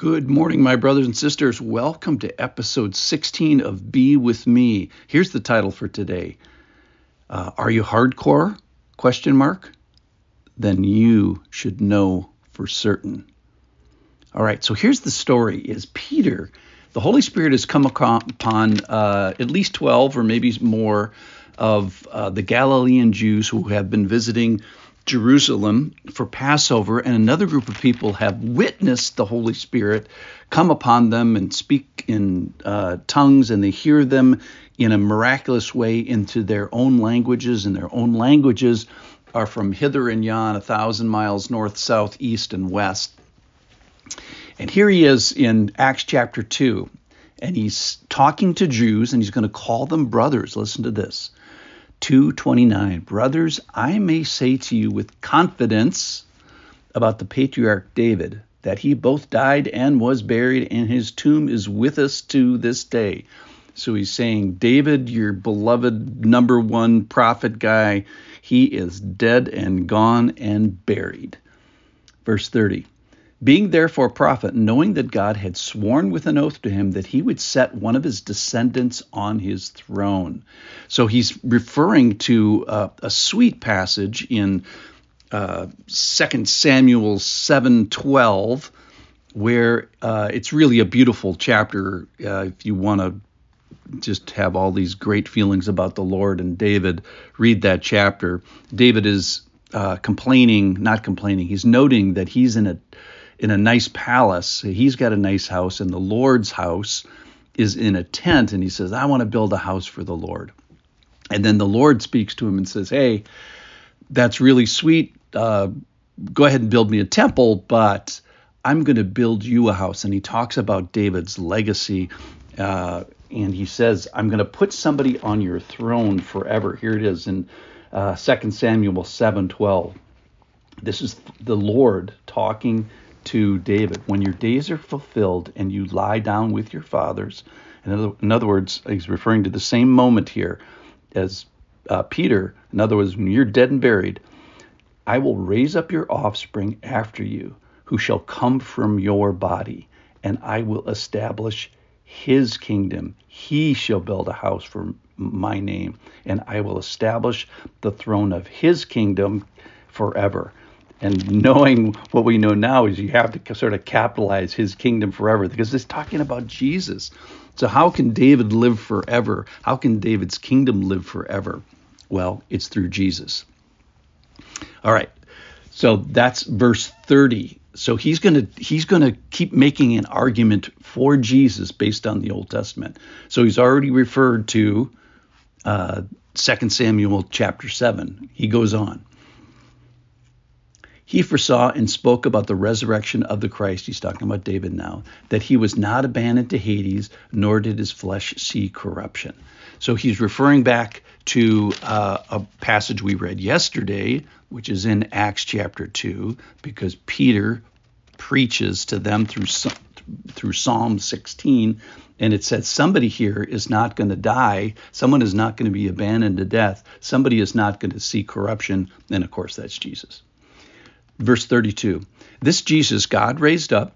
Good morning, my brothers and sisters. Welcome to episode 16 of Be With Me. Here's the title for today. Uh, are you hardcore? Question mark. Then you should know for certain. All right, so here's the story is Peter, the Holy Spirit has come upon uh, at least 12 or maybe more of uh, the Galilean Jews who have been visiting Jerusalem for Passover, and another group of people have witnessed the Holy Spirit come upon them and speak in uh, tongues, and they hear them in a miraculous way into their own languages, and their own languages are from hither and yon, a thousand miles north, south, east, and west. And here he is in Acts chapter 2, and he's talking to Jews, and he's going to call them brothers. Listen to this. 2:29 Brothers, I may say to you with confidence about the patriarch David that he both died and was buried and his tomb is with us to this day. So he's saying David, your beloved number 1 prophet guy, he is dead and gone and buried. Verse 30 being therefore a prophet, knowing that God had sworn with an oath to him that he would set one of his descendants on his throne. So he's referring to uh, a sweet passage in uh, 2 Samuel 7:12 where uh, it's really a beautiful chapter uh, if you want to just have all these great feelings about the Lord and David, read that chapter. David is uh, complaining, not complaining, he's noting that he's in a in a nice palace. He's got a nice house, and the Lord's house is in a tent. And he says, I want to build a house for the Lord. And then the Lord speaks to him and says, Hey, that's really sweet. Uh, go ahead and build me a temple, but I'm going to build you a house. And he talks about David's legacy. Uh, and he says, I'm going to put somebody on your throne forever. Here it is in uh, 2 Samuel 7:12. This is the Lord talking to David, when your days are fulfilled and you lie down with your fathers, in other, in other words, he's referring to the same moment here as uh, Peter. In other words, when you're dead and buried, I will raise up your offspring after you, who shall come from your body, and I will establish his kingdom. He shall build a house for my name, and I will establish the throne of his kingdom forever. And knowing what we know now is you have to sort of capitalize his kingdom forever because it's talking about Jesus. So, how can David live forever? How can David's kingdom live forever? Well, it's through Jesus. All right. So that's verse 30. So he's going to he's going to keep making an argument for Jesus based on the Old Testament. So he's already referred to uh, 2 Samuel chapter 7. He goes on. He foresaw and spoke about the resurrection of the Christ. He's talking about David now, that he was not abandoned to Hades, nor did his flesh see corruption. So he's referring back to uh, a passage we read yesterday, which is in Acts chapter 2, because Peter preaches to them through through Psalm 16, and it says somebody here is not going to die, someone is not going to be abandoned to death, somebody is not going to see corruption, and of course that's Jesus. Verse 32 This Jesus God raised up,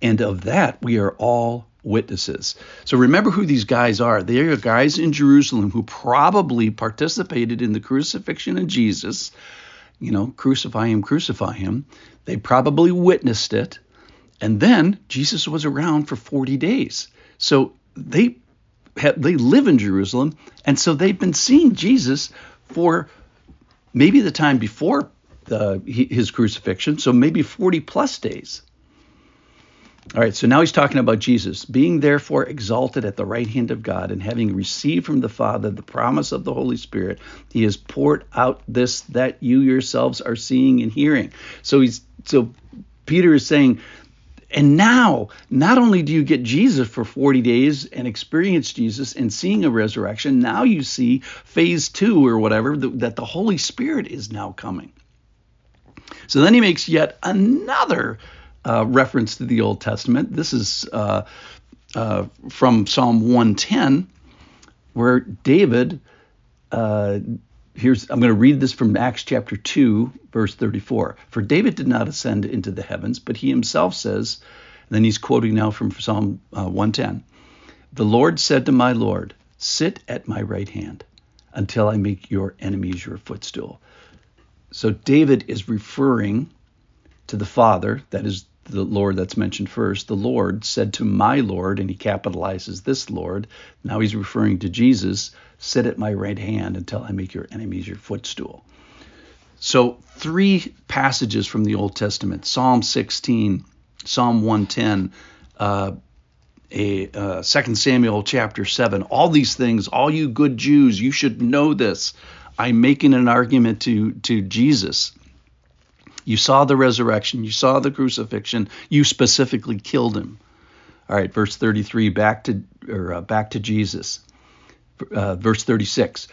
and of that we are all witnesses. So remember who these guys are. They are guys in Jerusalem who probably participated in the crucifixion of Jesus. You know, crucify him, crucify him. They probably witnessed it. And then Jesus was around for 40 days. So they have, they live in Jerusalem, and so they've been seeing Jesus for maybe the time before Uh, the, his crucifixion, so maybe 40 plus days. All right, so now he's talking about Jesus, being therefore exalted at the right hand of God, and having received from the Father the promise of the Holy Spirit, he has poured out this that you yourselves are seeing and hearing. So he's so Peter is saying, and now, not only do you get Jesus for 40 days and experience Jesus and seeing a resurrection, now you see phase two or whatever, that the Holy Spirit is now coming. So then he makes yet another uh, reference to the Old Testament. This is uh, uh, from Psalm 110, where David, uh, here's, I'm going to read this from Acts chapter 2, verse 34. For David did not ascend into the heavens, but he himself says, Then he's quoting now from Psalm uh, 110. The Lord said to my Lord, Sit at my right hand until I make your enemies your footstool. So David is referring to the Father, that is the Lord that's mentioned first. The Lord said to my Lord, and he capitalizes this Lord. Now he's referring to Jesus, sit at my right hand until I make your enemies your footstool. So, three passages from the Old Testament Psalm 16, Psalm 110, uh, a uh, 2 Samuel chapter 7. All these things, all you good Jews, you should know this. I'm making an argument to, to Jesus. You saw the resurrection, you saw the crucifixion, you specifically killed him. All right, verse 33, back to or uh, back to Jesus. Uh, verse 36.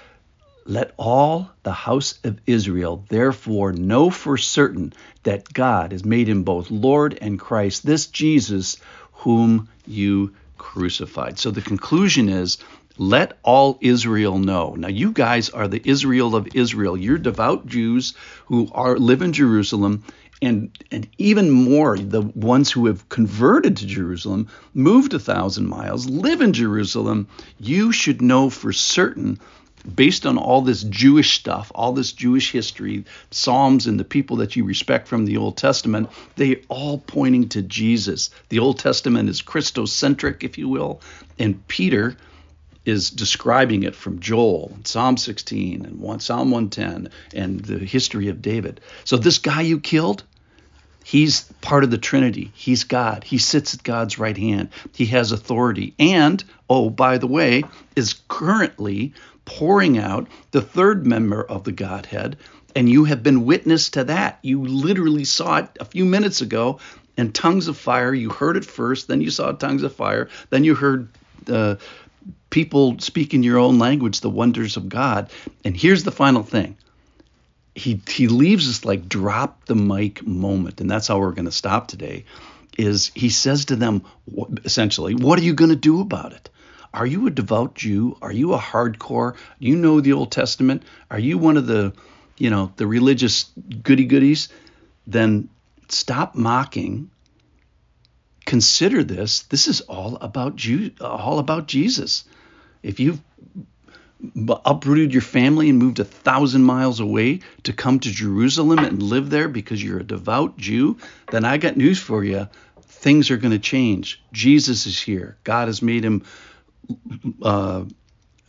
Let all the house of Israel therefore know for certain that God has made him both Lord and Christ, this Jesus whom you crucified. So the conclusion is let all Israel know. Now, you guys are the Israel of Israel. You're devout Jews who are live in Jerusalem, and and even more, the ones who have converted to Jerusalem, moved a thousand miles, live in Jerusalem. You should know for certain based on all this Jewish stuff, all this Jewish history, Psalms and the people that you respect from the Old Testament, they all pointing to Jesus. The Old Testament is Christocentric, if you will, and Peter is describing it from Joel, Psalm 16, and one, Psalm 110, and the history of David. So this guy you killed, he's part of the Trinity. He's God. He sits at God's right hand. He has authority. And, oh, by the way, is currently pouring out the third member of the Godhead, and you have been witness to that. You literally saw it a few minutes ago in tongues of fire. You heard it first, then you saw tongues of fire, then you heard uh, people speak in your own language the wonders of God. And here's the final thing. He, he leaves us like drop the mic moment, and that's how we're going to stop today. Is he says to them essentially, what are you going to do about it? Are you a devout Jew? Are you a hardcore? You know the Old Testament? Are you one of the, you know, the religious goody goodies? Then stop mocking. Consider this. This is all about Jew, all about Jesus. If you've uprooted your family and moved a thousand miles away to come to Jerusalem and live there because you're a devout Jew, then I got news for you. Things are going to change. Jesus is here. God has made him uh,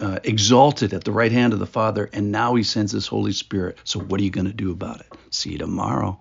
uh, exalted at the right hand of the Father, and now he sends his Holy Spirit. So, what are you going to do about it? See you tomorrow.